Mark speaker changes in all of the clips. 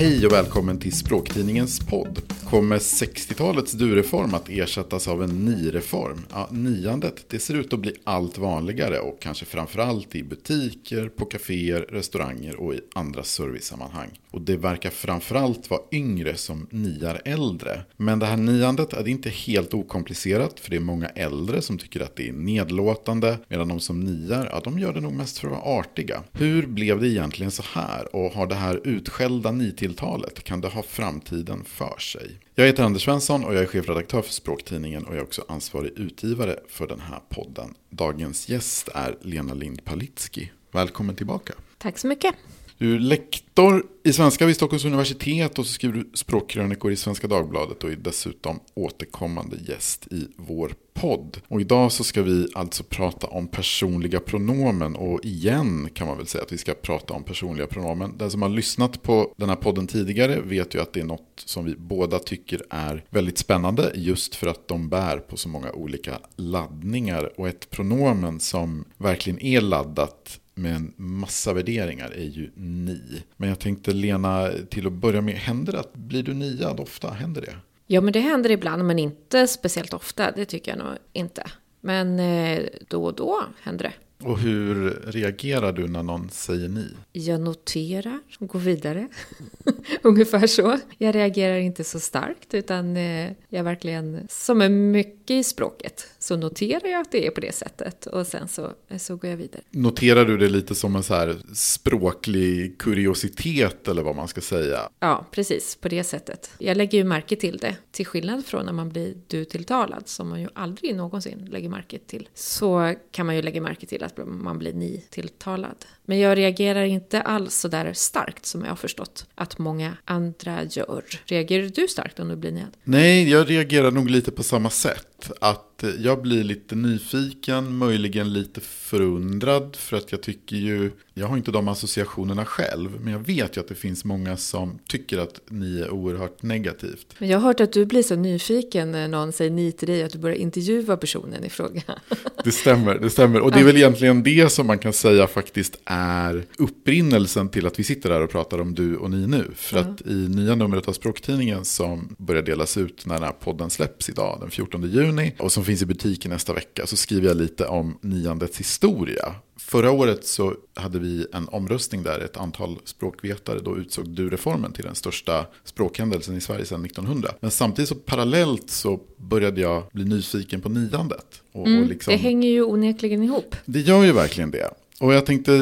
Speaker 1: Hej och välkommen till Språktidningens podd. Kommer 60-talets du-reform att ersättas av en ni-reform? Ja, niandet det ser ut att bli allt vanligare och kanske framförallt i butiker, på kaféer, restauranger och i andra servicesammanhang. Och det verkar framförallt vara yngre som niar äldre. Men det här niandet är inte helt okomplicerat för det är många äldre som tycker att det är nedlåtande medan de som niar, ja de gör det nog mest för att vara artiga. Hur blev det egentligen så här och har det här utskällda nitilltalet, kan det ha framtiden för sig? Jag heter Anders Svensson och jag är chefredaktör för Språktidningen och jag är också ansvarig utgivare för den här podden. Dagens gäst är Lena Lind Palitski. Välkommen tillbaka.
Speaker 2: Tack så mycket.
Speaker 1: Du är lektor i svenska vid Stockholms universitet och så skriver du språkkrönikor i Svenska Dagbladet och är dessutom återkommande gäst i vår podd. Och idag så ska vi alltså prata om personliga pronomen och igen kan man väl säga att vi ska prata om personliga pronomen. Den som har lyssnat på den här podden tidigare vet ju att det är något som vi båda tycker är väldigt spännande just för att de bär på så många olika laddningar och ett pronomen som verkligen är laddat med en massa värderingar är ju ni. Men jag tänkte Lena, till att börja med, händer det att blir du niad ofta? Händer det?
Speaker 2: Ja, men det händer ibland, men inte speciellt ofta. Det tycker jag nog inte. Men eh, då och då händer det.
Speaker 1: Och hur reagerar du när någon säger ni?
Speaker 2: Jag noterar och går vidare. Ungefär så. Jag reagerar inte så starkt utan eh, jag verkligen, som är mycket i språket, så noterar jag att det är på det sättet och sen så, så går jag vidare.
Speaker 1: Noterar du det lite som en så här språklig kuriositet eller vad man ska säga?
Speaker 2: Ja, precis på det sättet. Jag lägger ju märke till det. Till skillnad från när man blir du-tilltalad som man ju aldrig någonsin lägger märke till. Så kan man ju lägga märke till att man blir ni-tilltalad. Men jag reagerar inte alls så där starkt som jag har förstått att många andra gör. Reagerar du starkt om du blir niad?
Speaker 1: Nej, jag reagerar nog lite på samma sätt. Att jag blir lite nyfiken, möjligen lite förundrad. För att jag tycker ju, jag har inte de associationerna själv. Men jag vet ju att det finns många som tycker att ni är oerhört negativt.
Speaker 2: Men jag har hört att du blir så nyfiken när någon säger ni till dig att du börjar intervjua personen i fråga.
Speaker 1: Det stämmer, det stämmer. Och det är väl egentligen det som man kan säga faktiskt är upprinnelsen till att vi sitter här och pratar om du och ni nu. För att i nya numret av Språktidningen som börjar delas ut när den här podden släpps idag, den 14 juni, och som finns i butiken nästa vecka, så skriver jag lite om niandets historia. Förra året så hade vi en omröstning där ett antal språkvetare då utsåg du-reformen till den största språkhändelsen i Sverige sedan 1900. Men samtidigt så parallellt så började jag bli nyfiken på niandet.
Speaker 2: Och, mm, och liksom, det hänger ju onekligen ihop.
Speaker 1: Det gör ju verkligen det. Och jag tänkte,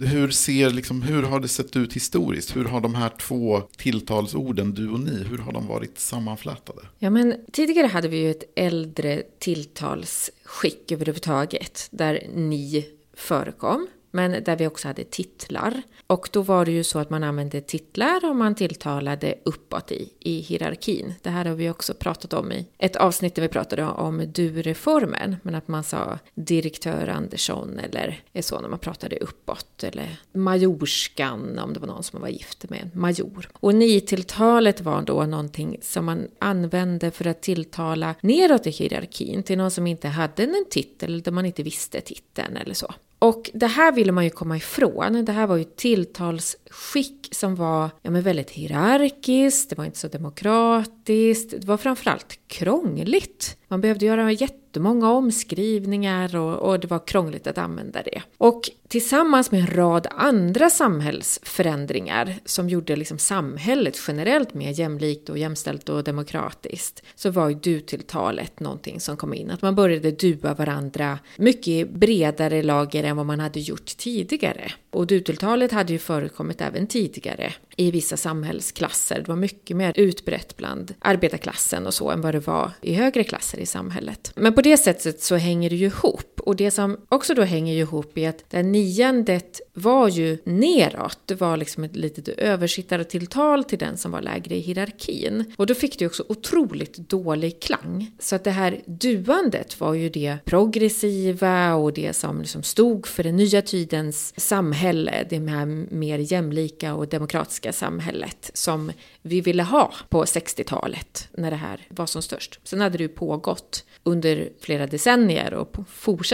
Speaker 1: hur, ser, liksom, hur har det sett ut historiskt? Hur har de här två tilltalsorden, du och ni, hur har de varit sammanflätade?
Speaker 2: Ja, men tidigare hade vi ju ett äldre tilltalsskick överhuvudtaget, där ni förekom men där vi också hade titlar. Och då var det ju så att man använde titlar om man tilltalade uppåt i, i hierarkin. Det här har vi också pratat om i ett avsnitt där vi pratade om du-reformen, men att man sa direktör Andersson eller så när man pratade uppåt, eller majorskan om det var någon som var gift med en major. Och ni-tilltalet var då någonting som man använde för att tilltala neråt i hierarkin till någon som inte hade en titel, där man inte visste titeln eller så. Och det här ville man ju komma ifrån. Det här var ju tilltals skick som var ja, men väldigt hierarkiskt, det var inte så demokratiskt, det var framförallt krångligt. Man behövde göra jättemånga omskrivningar och, och, det var krångligt att använda det. Och tillsammans med en rad andra samhällsförändringar som gjorde liksom samhället generellt mer jämlikt och jämställt och demokratiskt så var ju du-tilltalet någonting som kom in. Att man började dua varandra mycket bredare lager än vad man hade gjort tidigare. Och du-tilltalet hade ju förekommit även tidigare i vissa samhällsklasser. Det var mycket mer utbrett bland arbetarklassen och så än vad det var i högre klasser i samhället. Men på det sättet så hänger det ju ihop. Och det som också då hänger ihop är att det niandet var ju neråt. Det var liksom ett litet översittartilltal till den som var lägre i hierarkin. Och då fick det också otroligt dålig klang. Så att det här duandet var ju det progressiva och det som liksom stod för den nya tidens samhälle. Det här mer jämlika och demokratiska samhället som vi ville ha på 60-talet när det här var som störst. Sen hade det ju pågått under flera decennier och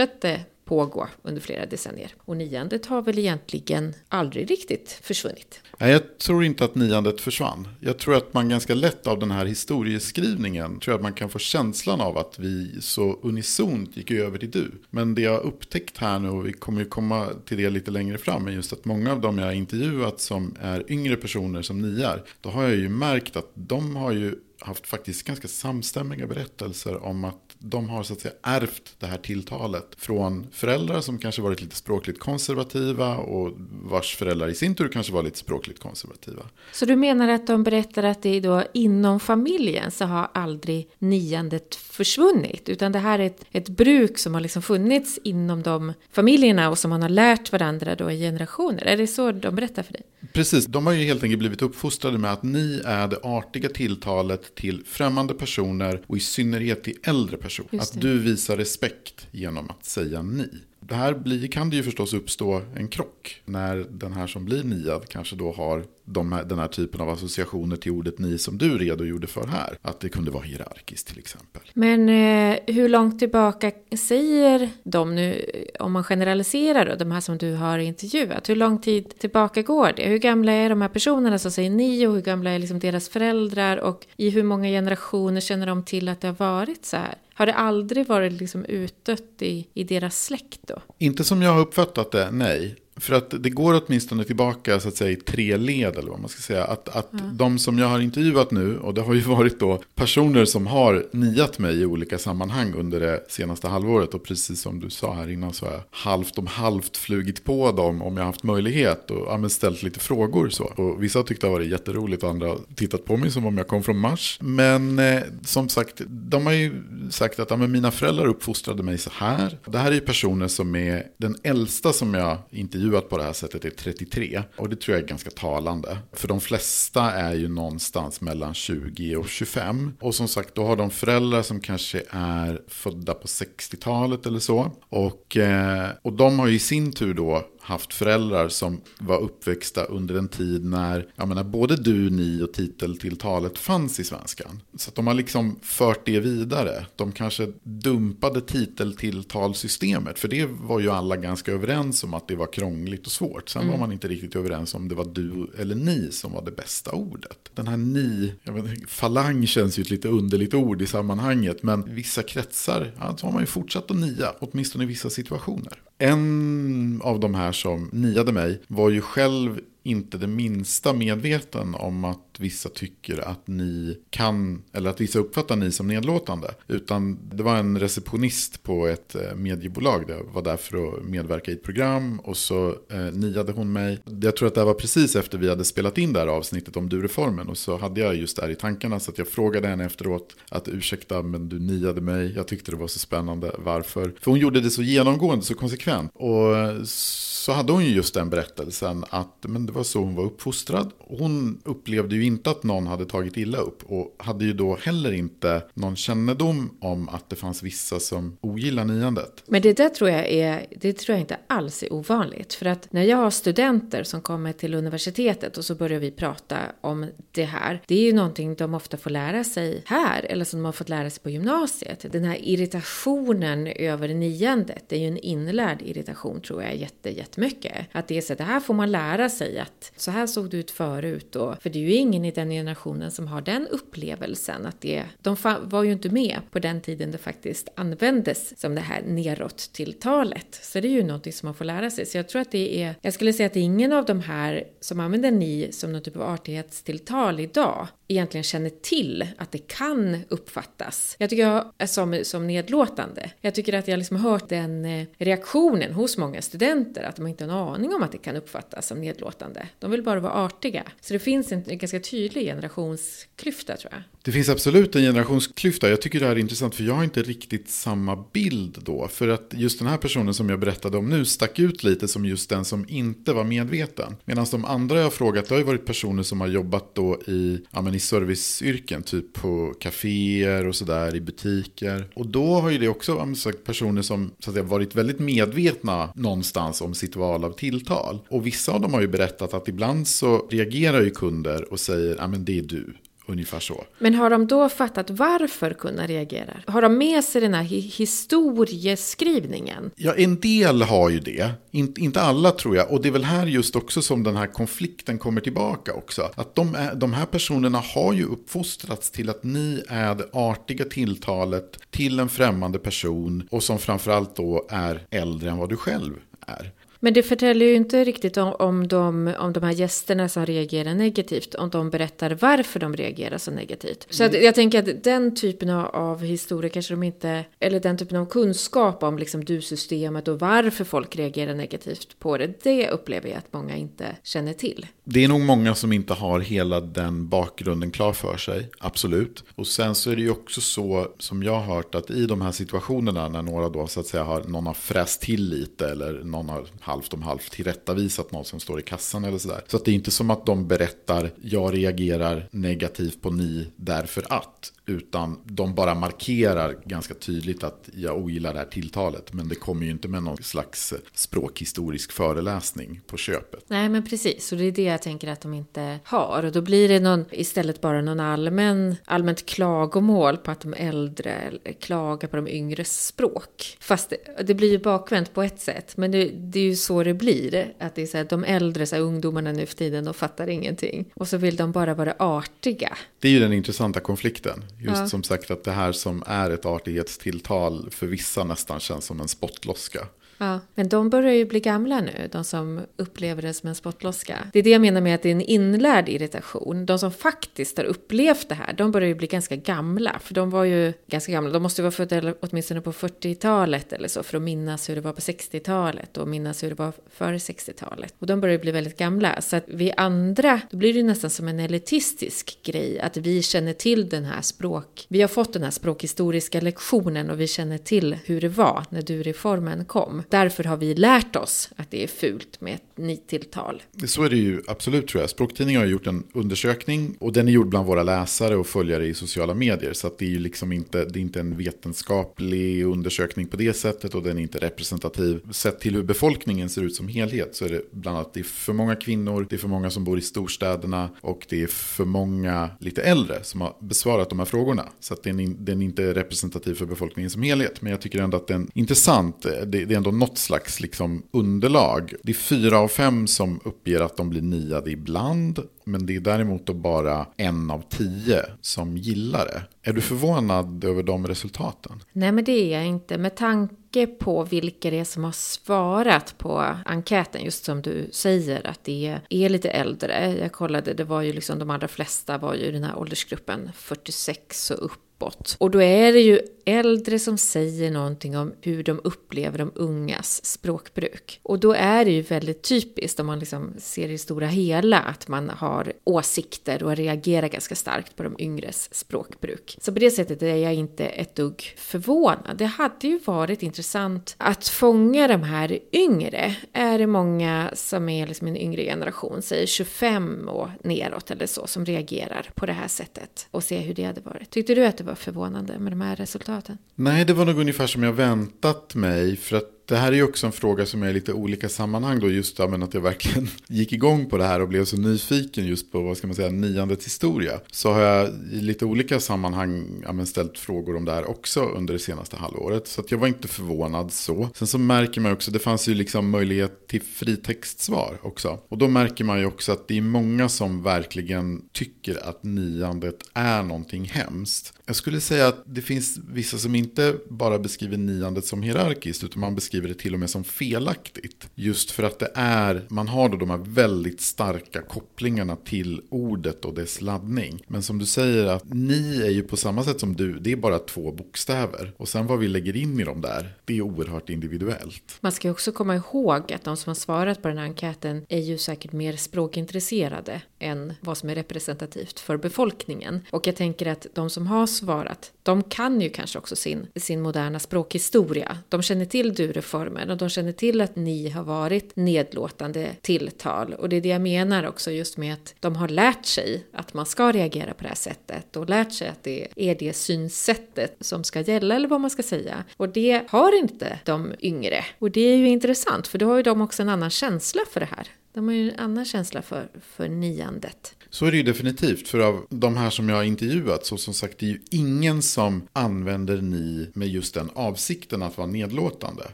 Speaker 2: fortsatte pågå under flera decennier. Och niandet har väl egentligen aldrig riktigt försvunnit.
Speaker 1: Nej, jag tror inte att niandet försvann. Jag tror att man ganska lätt av den här historieskrivningen tror att man kan få känslan av att vi så unisont gick över till du. Men det jag upptäckt här nu, och vi kommer ju komma till det lite längre fram, är just att många av dem jag har intervjuat som är yngre personer som niar, då har jag ju märkt att de har ju haft faktiskt ganska samstämmiga berättelser om att de har så att säga ärvt det här tilltalet från föräldrar som kanske varit lite språkligt konservativa och vars föräldrar i sin tur kanske var lite språkligt konservativa.
Speaker 2: Så du menar att de berättar att det är då inom familjen så har aldrig niandet försvunnit utan det här är ett, ett bruk som har liksom funnits inom de familjerna och som man har lärt varandra då i generationer. Är det så de berättar för dig?
Speaker 1: Precis, de har ju helt enkelt blivit uppfostrade med att ni är det artiga tilltalet till främmande personer och i synnerhet till äldre personer. Att du visar respekt genom att säga ni. Det här blir, kan det ju förstås uppstå en krock. När den här som blir niad kanske då har de här, den här typen av associationer till ordet ni som du redogjorde för här. Att det kunde vara hierarkiskt till exempel.
Speaker 2: Men eh, hur långt tillbaka säger de nu, om man generaliserar då, de här som du har intervjuat, hur lång tid tillbaka går det? Hur gamla är de här personerna som säger ni och hur gamla är liksom deras föräldrar och i hur många generationer känner de till att det har varit så här? Har det aldrig varit liksom utdött i, i deras släkt då?
Speaker 1: Inte som jag har uppfattat det, nej. För att det går åtminstone tillbaka så att säga i tre led eller vad man ska säga. Att, att mm. de som jag har intervjuat nu, och det har ju varit då personer som har niat mig i olika sammanhang under det senaste halvåret. Och precis som du sa här innan så har jag halvt om halvt flugit på dem om jag haft möjlighet. Och ja, ställt lite frågor så. Och vissa har tyckt det har varit jätteroligt och andra har tittat på mig som om jag kom från Mars. Men eh, som sagt, de har ju sagt att ja, mina föräldrar uppfostrade mig så här. Det här är ju personer som är den äldsta som jag intervjuat intervjuat på det här sättet är 33. Och det tror jag är ganska talande. För de flesta är ju någonstans mellan 20 och 25. Och som sagt, då har de föräldrar som kanske är födda på 60-talet eller så. Och, eh, och de har ju i sin tur då haft föräldrar som var uppväxta under en tid när jag menar, både du, ni och titeltilltalet fanns i svenskan. Så de har liksom fört det vidare. De kanske dumpade titeltilltalssystemet. För det var ju alla ganska överens om att det var krångligt och svårt. Sen mm. var man inte riktigt överens om det var du eller ni som var det bästa ordet. Den här ni, jag vet, falang känns ju ett lite underligt ord i sammanhanget. Men vissa kretsar, ja, så har man ju fortsatt att nia, åtminstone i vissa situationer. En av de här som niade mig var ju själv inte det minsta medveten om att vissa tycker att ni kan, eller att vissa uppfattar ni som nedlåtande. Utan det var en receptionist på ett eh, mediebolag mediebolag. Jag var där för att medverka i ett program och så eh, niade hon mig. Jag tror att det var precis efter vi hade spelat in det här avsnittet om du-reformen. Och så hade jag just det här i tankarna så att jag frågade henne efteråt att ursäkta men du niade mig. Jag tyckte det var så spännande. Varför? För hon gjorde det så genomgående, så konsekvent. Och så hade hon ju just den berättelsen att men det var så hon var uppfostrad. Hon upplevde ju inte att någon hade tagit illa upp och hade ju då heller inte någon kännedom om att det fanns vissa som ogillar niandet.
Speaker 2: Men det där tror jag, är, det tror jag inte alls är ovanligt. För att när jag har studenter som kommer till universitetet och så börjar vi prata om det här. Det är ju någonting de ofta får lära sig här eller som de har fått lära sig på gymnasiet. Den här irritationen över niandet, det är ju en inlärd irritation tror jag jätte, jättemycket. Att det är så att det här får man lära sig att så här såg det ut förut och för det är ju ingen i den generationen som har den upplevelsen att det, de var ju inte med på den tiden det faktiskt användes som det här neråt tilltalet. Så det är ju någonting som man får lära sig. Så jag tror att det är, jag skulle säga att det är ingen av de här som använder ni som någon typ av artighetstilltal idag egentligen känner till att det kan uppfattas. Jag tycker jag som, som nedlåtande. Jag tycker att jag liksom har hört den eh, reaktionen hos många studenter att de inte har en aning om att det kan uppfattas som nedlåtande. De vill bara vara artiga. Så det finns en, en ganska tydlig generationsklyfta tror jag.
Speaker 1: Det finns absolut en generationsklyfta. Jag tycker det här är intressant för jag har inte riktigt samma bild då. För att just den här personen som jag berättade om nu stack ut lite som just den som inte var medveten. Medan de andra jag har frågat, det har ju varit personer som har jobbat då i, ja, men i serviceyrken, typ på kaféer och sådär, i butiker. Och då har ju det också sagt, personer som så att säga, varit väldigt medvetna någonstans om sitt val av tilltal. Och vissa av dem har ju berättat att ibland så reagerar ju kunder och säger, ja men det är du ungefär så.
Speaker 2: Men har de då fattat varför kunna reagerar? Har de med sig den här historieskrivningen?
Speaker 1: Ja, en del har ju det. In, inte alla tror jag. Och det är väl här just också som den här konflikten kommer tillbaka också. Att de, är, de här personerna har ju uppfostrats till att ni är det artiga tilltalet till en främmande person och som framförallt då är äldre än vad du själv är.
Speaker 2: Men det förtäljer ju inte riktigt om, om, de, om de här gästerna som reagerar negativt, om de berättar varför de reagerar så negativt. Så att, jag tänker att den typen av historia kanske de inte, eller den typen av kunskap om liksom du-systemet och varför folk reagerar negativt på det, det upplever jag att många inte känner till.
Speaker 1: Det är nog många som inte har hela den bakgrunden klar för sig, absolut. Och sen så är det ju också så, som jag har hört, att i de här situationerna när några då så att säga har, någon har fräst till lite eller någon har halvt om halvt tillrättavisat någon som står i kassan eller sådär. Så att det är inte som att de berättar, jag reagerar negativt på ni därför att. Utan de bara markerar ganska tydligt att jag ogillar det här tilltalet. Men det kommer ju inte med någon slags språkhistorisk föreläsning på köpet.
Speaker 2: Nej men precis, och det är det jag tänker att de inte har. Och då blir det någon, istället bara någon allmän, allmänt klagomål på att de äldre klagar på de yngres språk. Fast det, det blir ju bakvänt på ett sätt. Men det, det, är ju så det blir. Att det är så här, de äldre, så här, ungdomarna nu för tiden, de fattar ingenting. Och så vill de bara vara artiga.
Speaker 1: Det är ju den intressanta konflikten. Just
Speaker 2: Ja.
Speaker 1: som sagt att det här som är ett artighetstilltal för vissa nästan känns som en spottloska.
Speaker 2: Ja, men de börjar ju bli gamla nu, de som upplever det som en spottloska. Det är det jag menar med att det är en inlärd irritation. De som faktiskt har upplevt det här, de börjar ju bli ganska gamla. För de var ju ganska gamla, de måste ju vara födda åtminstone på 40-talet eller så, för att minnas hur det var på 60-talet och minnas hur det var före 60-talet. Och de börjar ju bli väldigt gamla. Så att vi andra, då blir det ju nästan som en elitistisk grej, att vi känner till den här språk... Vi har fått den här språkhistoriska lektionen och vi känner till hur det var när du-reformen kom. Därför har vi lärt oss att det är fult med ett nitilltal.
Speaker 1: Så är det ju absolut tror jag. Språktidningen har gjort en undersökning och den är gjord bland våra läsare och följare i sociala medier. Så att det är ju liksom inte, det är inte en vetenskaplig undersökning på det sättet och den är inte representativ. Sett till hur befolkningen ser ut som helhet så är det bland annat det är för många kvinnor, det är för många som bor i storstäderna och det är för många lite äldre som har besvarat de här frågorna. Så att den, är- den är inte representativ för befolkningen som helhet. Men jag tycker ändå att den är intressant. Det, det är ändå något slags liksom underlag. Det är fyra av fem som uppger att de blir niade ibland. Men det är däremot då bara en av tio som gillar det. Är du förvånad över de resultaten?
Speaker 2: Nej, men det är jag inte. Med tanke på vilka det är som har svarat på enkäten, just som du säger, att det är lite äldre. Jag kollade, det var ju liksom de allra flesta var ju i den här åldersgruppen 46 och upp uppåt. Och då är det ju äldre som säger någonting om hur de upplever de ungas språkbruk. Och då är det ju väldigt typiskt om man liksom ser i det stora hela att man har åsikter och reagerar ganska starkt på de yngres språkbruk. Så på det sättet är jag inte ett dugg förvånad. Det hade ju varit intressant att fånga de här yngre. Är det många som är liksom en yngre generation, säg 25 och neråt eller så, som reagerar på det här sättet och se hur det hade varit. Tyckte du att det var var förvånande med de här resultaten?
Speaker 1: Nej, det var nog ungefär som jag väntat mig. För att det här är ju också en fråga som är i lite olika sammanhang då. Just ja, men att jag verkligen gick igång på det här och blev så nyfiken just på vad ska man säga, niandets historia. Så har jag i lite olika sammanhang ja, men ställt frågor om det här också under det senaste halvåret. Så att jag var inte förvånad så. Sen så märker man också, det fanns ju liksom möjlighet till fritextsvar också. Och då märker man ju också att det är många som verkligen tycker att niandet är någonting hemskt. Jag skulle säga att det finns vissa som inte bara beskriver niandet som hierarkiskt utan man beskriver det till och med som felaktigt. Just för att det är, man har då de här väldigt starka kopplingarna till ordet och dess laddning. Men som du säger att ni är ju på samma sätt som du, det är bara två bokstäver. Och sen vad vi lägger in i dem där, det är oerhört individuellt.
Speaker 2: Man ska ju också komma ihåg att de som har svarat på den här enkäten är ju säkert mer språkintresserade än vad som är representativt för befolkningen. Och jag tänker att de som har svarat, de kan ju kanske också sin, sin moderna språkhistoria. De känner till du-reformen och de känner till att ni har varit nedlåtande tilltal. Och det är det jag menar också just med att de har lärt sig att man ska reagera på det här sättet och lärt sig att det är det synsättet som ska gälla eller vad man ska säga. Och det har inte de yngre. Och det är ju intressant för då har ju de också en annan känsla för det här. De har ju en annan känsla för, för niandet.
Speaker 1: Så är det ju definitivt. För av de här som jag har intervjuat så som sagt det är ju ingen som använder ni med just den avsikten att vara nedlåtande.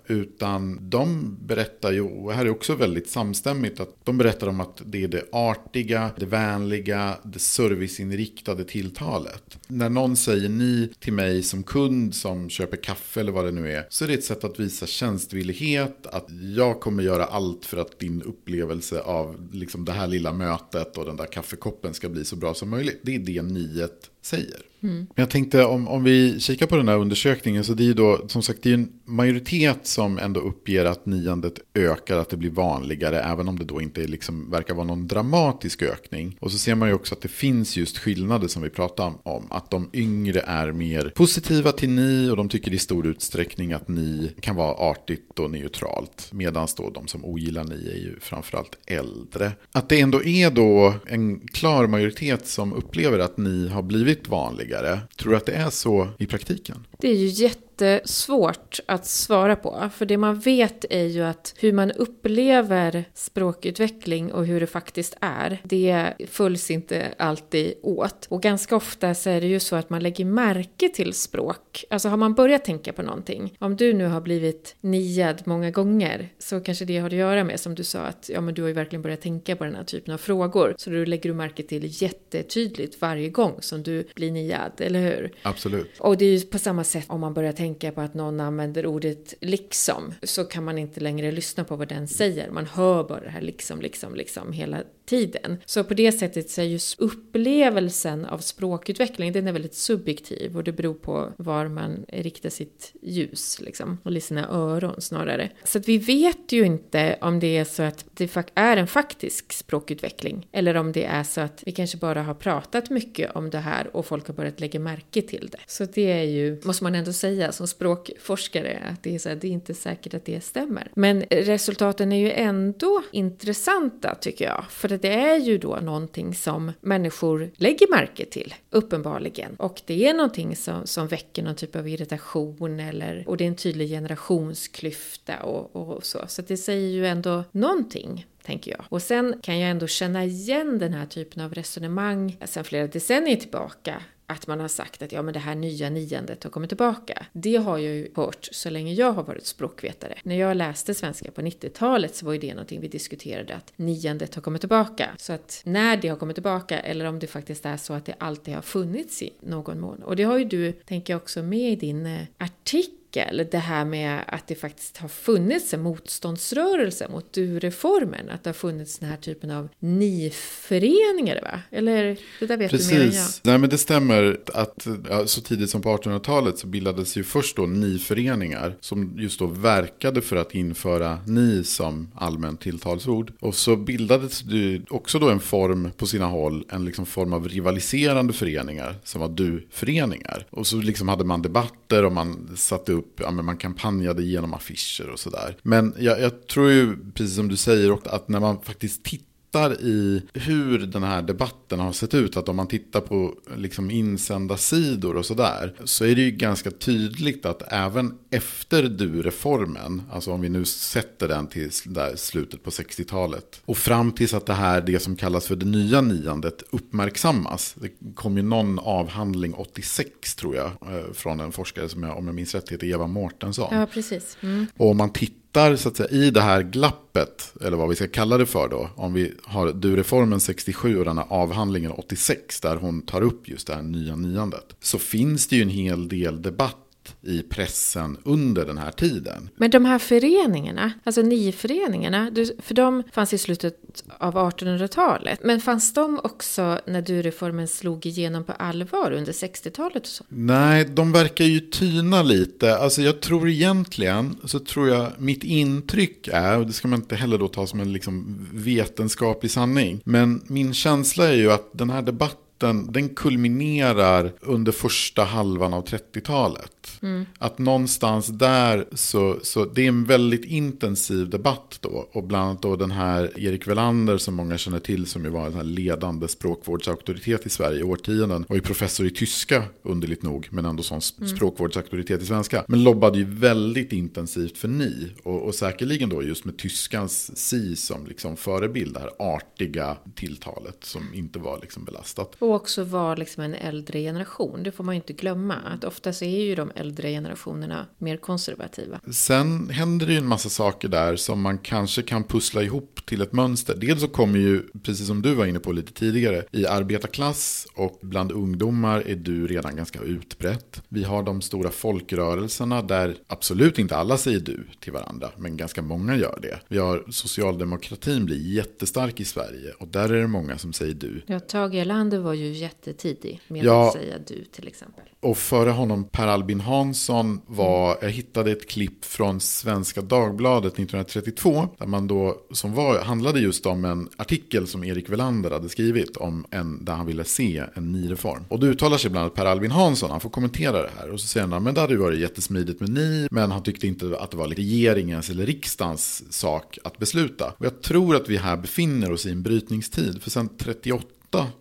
Speaker 1: Utan de berättar ju, och här är också väldigt samstämmigt, att de berättar om att det är det artiga, det vänliga, det serviceinriktade tilltalet. När någon säger ni till mig som kund som köper kaffe eller vad det nu är, så är det ett sätt att visa tjänstvillighet, att jag kommer göra allt för att din upplevelse av liksom det här lilla mötet och den där kaffekoppen ska bli så bra som möjligt. Det är det niet säger. Mm. Men jag tänkte om, om vi kikar på den här undersökningen så det är ju då som sagt det är en majoritet som ändå uppger att niandet ökar, att det blir vanligare även om det då inte liksom, verkar vara någon dramatisk ökning. Och så ser man ju också att det finns just skillnader som vi pratar om. Att de yngre är mer positiva till ni och de tycker i stor utsträckning att ni kan vara artigt och neutralt. Medan då de som ogillar ni är ju framförallt äldre. Att det ändå är då en klar majoritet som upplever att ni har blivit vanligare. Tror du att det är så i praktiken?
Speaker 2: Det är ju jätte jättesvårt att svara på. För det man vet är ju att hur man upplever språkutveckling och hur det faktiskt är, det följs inte alltid åt. Och ganska ofta så är det ju så att man lägger märke till språk. Alltså har man börjat tänka på någonting, om du nu har blivit niad många gånger, så kanske det har att göra med, som du sa, att ja, men du har ju verkligen börjat tänka på den här typen av frågor. Så du lägger du märke till jättetydligt varje gång som du blir niad, eller hur?
Speaker 1: Absolut.
Speaker 2: Och det är ju på samma sätt om man börjar tänka tänka på att någon använder ordet liksom så kan man inte längre lyssna på vad den säger. Man hör bara det här liksom, liksom, liksom hela tiden. Så på det sättet så är just upplevelsen av språkutveckling, den är väldigt subjektiv och det beror på var man riktar sitt ljus liksom, och sina öron snarare. Så att vi vet ju inte om det är så att det är en faktisk språkutveckling eller om det är så att vi kanske bara har pratat mycket om det här och folk har börjat lägga märke till det. Så det är ju, måste man ändå säga som språkforskare, att det är, så här, det är inte säkert att det stämmer. Men resultaten är ju ändå intressanta tycker jag, för det är ju då någonting som människor lägger märke till, uppenbarligen. Och det är någonting som, som väcker någon typ av irritation eller, och det är en tydlig generationsklyfta och, och så. Så det säger ju ändå någonting tänker jag. Och sen kan jag ändå känna igen den här typen av resonemang sen flera decennier tillbaka att man har sagt att ja, men det här nya niandet har kommit tillbaka. Det har jag ju hört så länge jag har varit språkvetare. När jag läste svenska på 90-talet så var ju det någonting vi diskuterade att niandet har kommit tillbaka. Så att när det har kommit tillbaka eller om det faktiskt är så att det alltid har funnits i någon mån. Och det har ju du, tänker jag också med i din eh, artikel artikel, det här med att det faktiskt har funnits en motståndsrörelse mot du-reformen, att det har funnits den här typen av ni-föreningar, va? Eller det där vet
Speaker 1: Precis.
Speaker 2: du mer än jag.
Speaker 1: Nej, men det stämmer att ja, så tidigt som på 1800-talet så bildades ju först då ni-föreningar som just då verkade för att införa ni som allmänt tilltalsord. Och så bildades det också då en form på sina håll, en liksom form av rivaliserande föreningar som var du-föreningar. Och så liksom hade man debatter och man satte upp, ja, men man kampanjade genom affischer och sådär. Men jag, jag tror ju, precis som du säger, att när man faktiskt tittar tittar i hur den här debatten har sett ut, att om man tittar på liksom insända sidor och sådär, så är det ju ganska tydligt att även efter du-reformen, alltså om vi nu sätter den till där slutet på 60-talet, och fram tills att det här, det som kallas för det nya niandet, uppmärksammas. Det kom ju någon avhandling 86 tror jag, eh, från en forskare som jag, om jag minns rätt heter Eva Mårtensson.
Speaker 2: Ja, precis. Mm.
Speaker 1: Och om man tittar hittar så att säga, i det här glappet, eller vad vi ska kalla det för då, om vi har du-reformen 67 och den här avhandlingen 86, där hon tar upp just det här nya niandet, så finns det ju en hel del debatt i pressen under den här tiden.
Speaker 2: Men de här föreningarna, alltså NI-föreningarna, för de fanns i slutet av 1800-talet. Men fanns de också när du-reformen slog igenom på allvar under 60-talet?
Speaker 1: Nej, de verkar ju tyna lite. Alltså jag tror egentligen, så tror jag mitt intryck är, och det ska man inte heller då ta som en liksom vetenskaplig sanning, men min känsla är ju att den här debatten debatten den kulminerar under första halvan av 30-talet. Mm. Att någonstans där så, så det är en väldigt intensiv debatt då. Och bland annat då den här Erik Velander som många känner till som ju var en ledande språkvårdsauktoritet i Sverige i årtionden. Var ju professor i tyska underligt nog men ändå som mm. språkvårdsauktoritet i svenska. Men lobbade ju väldigt intensivt för ni. Och, och säkerligen då just med tyskans si som liksom förebild. Det här artiga tilltalet som inte var liksom belastat.
Speaker 2: Och också vara liksom en äldre generation. Det får man ju inte glömma. Att oftast är ju de äldre generationerna mer konservativa.
Speaker 1: Sen händer det ju en massa saker där som man kanske kan pussla ihop till ett mönster. Dels så kommer ju, precis som du var inne på lite tidigare, i arbetarklass och bland ungdomar är du redan ganska utbrett. Vi har de stora folkrörelserna där absolut inte alla säger du till varandra, men ganska många gör det. Vi har socialdemokratin blir jättestark i Sverige och där är det många som säger du.
Speaker 2: Ja, Tage Erlander var ju jättetidig med ja, att säga du till exempel.
Speaker 1: Och före honom Per Albin Hansson var, jag hittade ett klipp från Svenska Dagbladet 1932. Där man då, som var, handlade just om en artikel som Erik Velander hade skrivit. Om en, där han ville se en ny reform. Och då uttalar sig bland annat Per Albin Hansson, han får kommentera det här. Och så säger han, men det hade ju varit jättesmidigt med ni. Men han tyckte inte att det var regeringens eller riksdagens sak att besluta. Och jag tror att vi här befinner oss i en brytningstid. För sen 38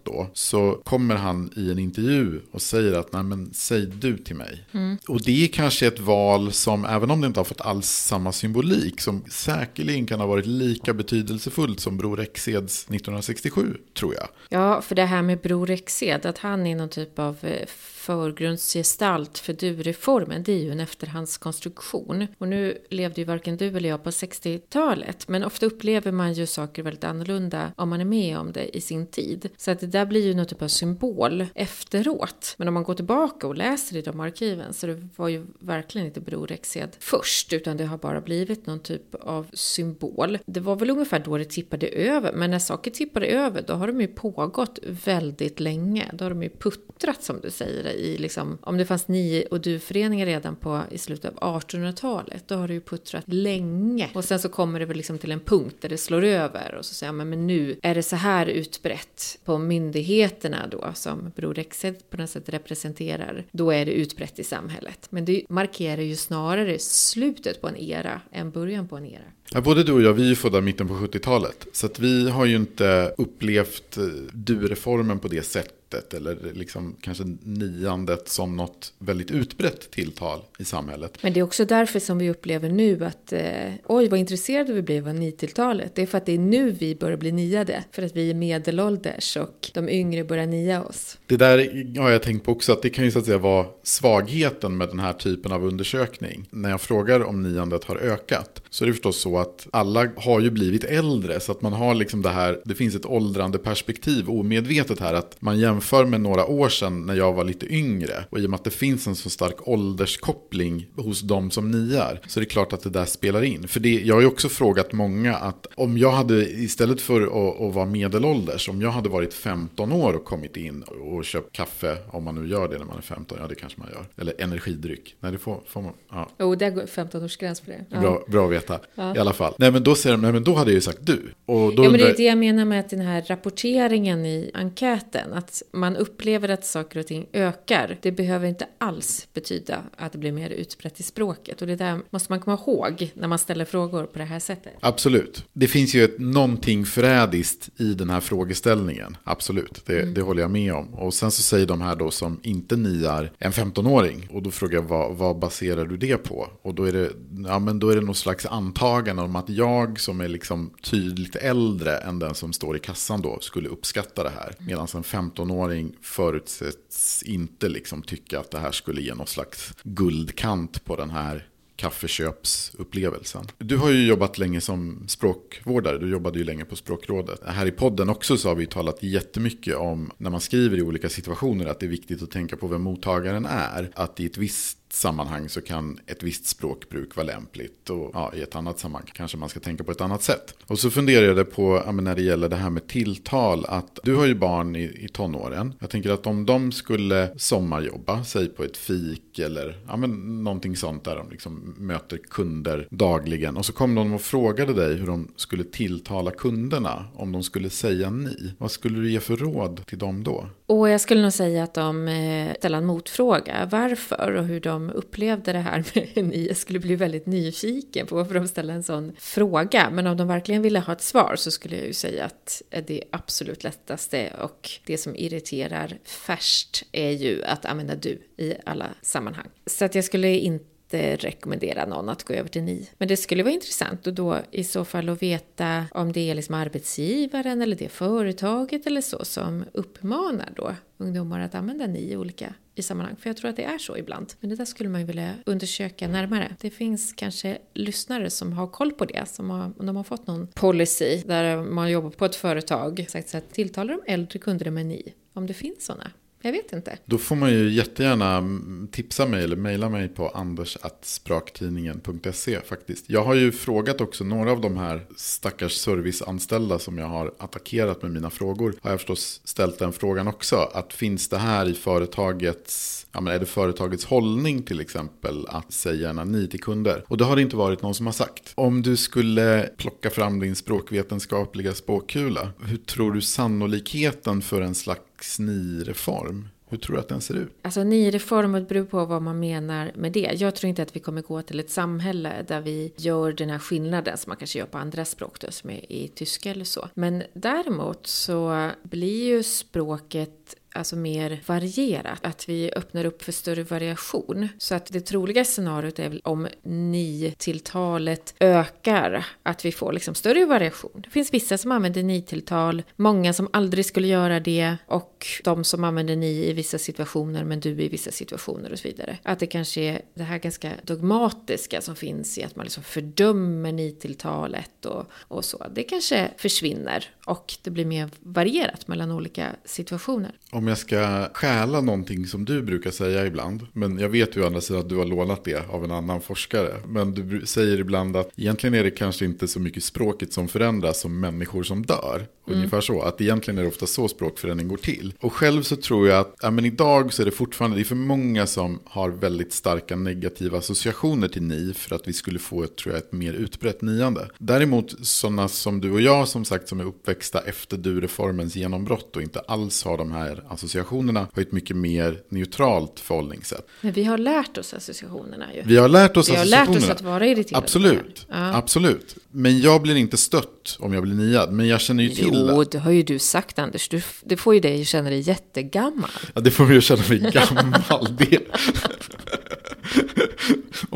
Speaker 1: då så kommer han i en intervju och säger att nej men säg du till mig. Mm. Och det är kanske ett val som även om det inte har fått alls samma symbolik som säkerligen kan ha varit lika betydelsefullt som Bror Rexeds 1967 tror jag.
Speaker 2: Ja, för det här med Bror Rexed, att han är någon typ av eh, förgrundsgestalt för du-reformen, det är ju en efterhandskonstruktion. Och nu levde ju varken du eller jag på 60-talet, men ofta upplever man ju saker väldigt annorlunda om man är med om det i sin tid. Så att det där blir ju någon typ av symbol efteråt. Men om man går tillbaka och läser i de arkiven så det var ju verkligen inte Bror Rexed först, utan det har bara blivit någon typ av symbol. Det var väl ungefär då det tippade över, men när saker tippade över då har de ju pågått väldigt länge. Då har de ju puttrat som du säger i liksom, om det fanns nio och du-föreningar redan på i slutet av 1800-talet, då har det ju puttrat länge. Och sen så kommer det väl liksom till en punkt där det slår över och så säger man, men nu är det så här utbrett på myndigheterna då, som Bror Rexed på något sätt representerar, då är det utbrett i samhället. Men det markerar ju snarare slutet på en era än början på en era.
Speaker 1: Ja, både du och jag, vi är ju födda mitten på 70-talet. Så att vi har ju inte upplevt eh, du-reformen på det sättet sättet eller liksom kanske niandet som något väldigt utbrett tilltal i samhället.
Speaker 2: Men det är också därför som vi upplever nu att eh, oj vad intresserade vi blev av nitilltalet. Det är för att det är nu vi börjar bli niade. För att vi är medelålders och de yngre börjar nia oss.
Speaker 1: Det där har jag tänkt på också att det kan ju så att säga vara svagheten med den här typen av undersökning. När jag frågar om niandet har ökat så är det förstås så att alla har ju blivit äldre så att man har liksom det här, det finns ett åldrande perspektiv omedvetet här att man jämför jämför med några år sedan när jag var lite yngre och i och med att det finns en så stark ålderskoppling hos de som niar så är det klart att det där spelar in. För det, jag har ju också frågat många att om jag hade istället för att, att vara medelålders, om jag hade varit 15 år och kommit in och köpt kaffe, om man nu gör det när man är 15, ja det kanske man gör. Eller energidryck, nej det får, får man. Ja.
Speaker 2: Jo, oh, det går 15-årsgräns för det.
Speaker 1: Ja. Bra, bra att veta, ja. i alla fall. Nej men då säger de, nej men då hade jag ju sagt du.
Speaker 2: Och då ja men det är det jag menar med att den här rapporteringen i enkäten, att man upplever att saker och ting ökar, det behöver inte alls betyda att det blir mer utbrett i språket. Och det där måste man komma ihåg när man ställer frågor på det här sättet.
Speaker 1: Absolut. Det finns ju ett, någonting förrädiskt i den här frågeställningen. Absolut, det, mm. det håller jag med om. Och sen så säger de här då som inte niar en 15-åring. Och då frågar jag vad, vad baserar du det på? Och då är det, ja, men då är det någon slags antagande om att jag som är liksom tydligt äldre än den som står i kassan då skulle uppskatta det här. Medan en 15-åring förutsätts inte liksom tycka att det här skulle ge någon slags guldkant på den här kaffeköpsupplevelsen. Du har ju jobbat länge som språkvårdare, du jobbade ju länge på språkrådet. Här i podden också så har vi talat jättemycket om när man skriver i olika situationer att det är viktigt att tänka på vem mottagaren är. Att i ett visst sammanhang så kan ett visst språkbruk vara lämpligt. Och ja, i ett annat sammanhang kanske man ska tänka på ett annat sätt. Och så funderar jag på, ja, när det gäller det här med tilltal, att du har ju barn i, i tonåren. Jag tänker att om de skulle sommarjobba, säg på ett fik eller ja, men någonting sånt där de liksom möter kunder dagligen. Och så kom de och frågade dig hur de skulle tilltala kunderna om de skulle säga ni. Vad skulle du ge för råd till dem då?
Speaker 2: Och jag skulle nog säga att de eh, ställer en motfråga. Varför och hur de upplevde det här med ni. i skulle bli väldigt nyfiken på varför de ställer en sån fråga. Men om de verkligen ville ha ett svar så skulle jag ju säga att det absolut lättaste och det som irriterar färst är ju att använda du i alla sammanhang. Så att jag skulle inte rekommendera någon att gå över till ni. Men det skulle vara intressant och då i så fall att veta om det är liksom arbetsgivaren eller det företaget eller så som uppmanar då ungdomar att använda ni i olika i sammanhang. För jag tror att det är så ibland. Men det där skulle man ju vilja undersöka närmare. Det finns kanske lyssnare som har koll på det. Som har, de har fått någon policy där man jobbar på ett företag. Sagt så här, tilltalar de äldre kunder med ni? Om det finns sådana. Jag vet inte.
Speaker 1: Då får man ju jättegärna tipsa mig eller mejla mig på andersatspraktidningen.se faktiskt. Jag har ju frågat också några av de här stackars serviceanställda som jag har attackerat med mina frågor. Har jag förstås ställt den frågan också. Att finns det här i företagets, ja men är det företagets hållning till exempel att säga gärna ni till kunder? Och det har det inte varit någon som har sagt. Om du skulle plocka fram din språkvetenskapliga spåkula, hur tror du sannolikheten för en slags slags ni-reform? Hur tror du att den ser ut?
Speaker 2: Alltså ni-reformen beror på vad man menar med det. Jag tror inte att vi kommer gå till ett samhälle där vi gör den här skillnaden som man kanske gör på andra språk då, som är i tyska eller så. Men däremot så blir ju språket alltså mer varierat. Att vi öppnar upp för större variation. Så att det troliga scenariot är väl om ni-tilltalet ökar, att vi får liksom större variation. Det finns vissa som använder ni-tilltal, många som aldrig skulle göra det och de som använder ni i vissa situationer men du i vissa situationer och så vidare. Att det kanske är det här ganska dogmatiska som finns i att man liksom fördömer ni-tilltalet och, och så. Det kanske försvinner och det blir mer varierat mellan olika situationer.
Speaker 1: Om jag ska stjäla någonting som du brukar säga ibland, men jag vet ju å andra sidan att du har lånat det av en annan forskare. Men du säger ibland att egentligen är det kanske inte så mycket språket som förändras som människor som dör. Mm. Ungefär så, att egentligen är det ofta så språkförändring går till. Och själv så tror jag att, ja men idag så är det fortfarande, det är för många som har väldigt starka negativa associationer till ni för att vi skulle få, ett, tror jag, ett mer utbrett niande. Däremot sådana som du och jag som sagt som är uppväxta efter du-reformens genombrott och inte alls har de här associationerna har ett mycket mer neutralt förhållningssätt.
Speaker 2: Men vi har lärt oss associationerna ju.
Speaker 1: Vi har lärt oss
Speaker 2: vi har
Speaker 1: associationerna.
Speaker 2: lärt oss att vara irriterade.
Speaker 1: Absolut, ja. absolut. Men jag blir inte stött om jag blir niad. Men jag känner ju till
Speaker 2: Jo, det har ju du sagt Anders. Du, det får ju dig att känna dig jättegammal.
Speaker 1: Ja, det får mig att känna mig gammal. det.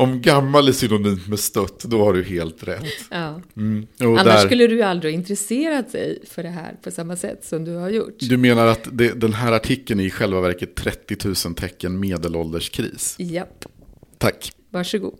Speaker 1: Om gammal är synonymt med stött, då har du helt rätt.
Speaker 2: Ja. Mm. Annars där... skulle du aldrig ha intresserat dig för det här på samma sätt som du har gjort.
Speaker 1: Du menar att det, den här artikeln är i själva verket 30 000 tecken medelålderskris?
Speaker 2: Japp.
Speaker 1: Tack.
Speaker 2: Varsågod.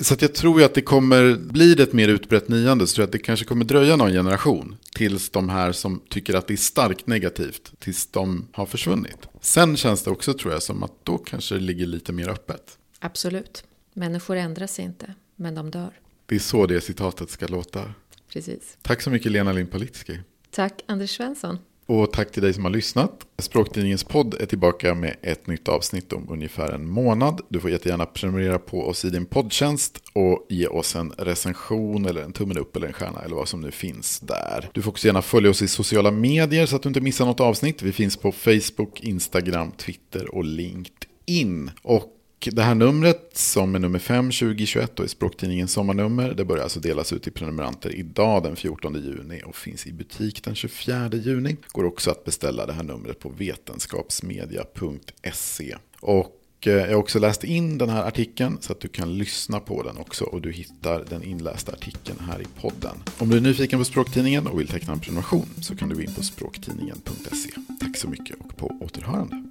Speaker 1: Så jag tror att det kommer, blir det ett mer utbrett niande så tror jag att det kanske kommer dröja någon generation tills de här som tycker att det är starkt negativt, tills de har försvunnit. Sen känns det också tror jag som att då kanske det ligger lite mer öppet.
Speaker 2: Absolut. Människor ändrar sig inte, men de dör.
Speaker 1: Det är så det citatet ska låta.
Speaker 2: Precis.
Speaker 1: Tack så mycket Lena Lindpalitski.
Speaker 2: Tack Anders Svensson.
Speaker 1: Och tack till dig som har lyssnat. Språktidningens podd är tillbaka med ett nytt avsnitt om ungefär en månad. Du får jättegärna prenumerera på oss i din poddtjänst och ge oss en recension eller en tummen upp eller en stjärna eller vad som nu finns där. Du får också gärna följa oss i sociala medier så att du inte missar något avsnitt. Vi finns på Facebook, Instagram, Twitter och LinkedIn. Och det här numret som är nummer 5 2021 och är språktidningens sommarnummer. Det börjar alltså delas ut till prenumeranter idag den 14 juni och finns i butik den 24 juni. Går också att beställa det här numret på vetenskapsmedia.se. Och eh, jag har också läst in den här artikeln så att du kan lyssna på den också och du hittar den inlästa artikeln här i podden. Om du är nyfiken på Språktidningen och vill teckna en prenumeration så kan du gå in på språktidningen.se. Tack så mycket och på återhörande.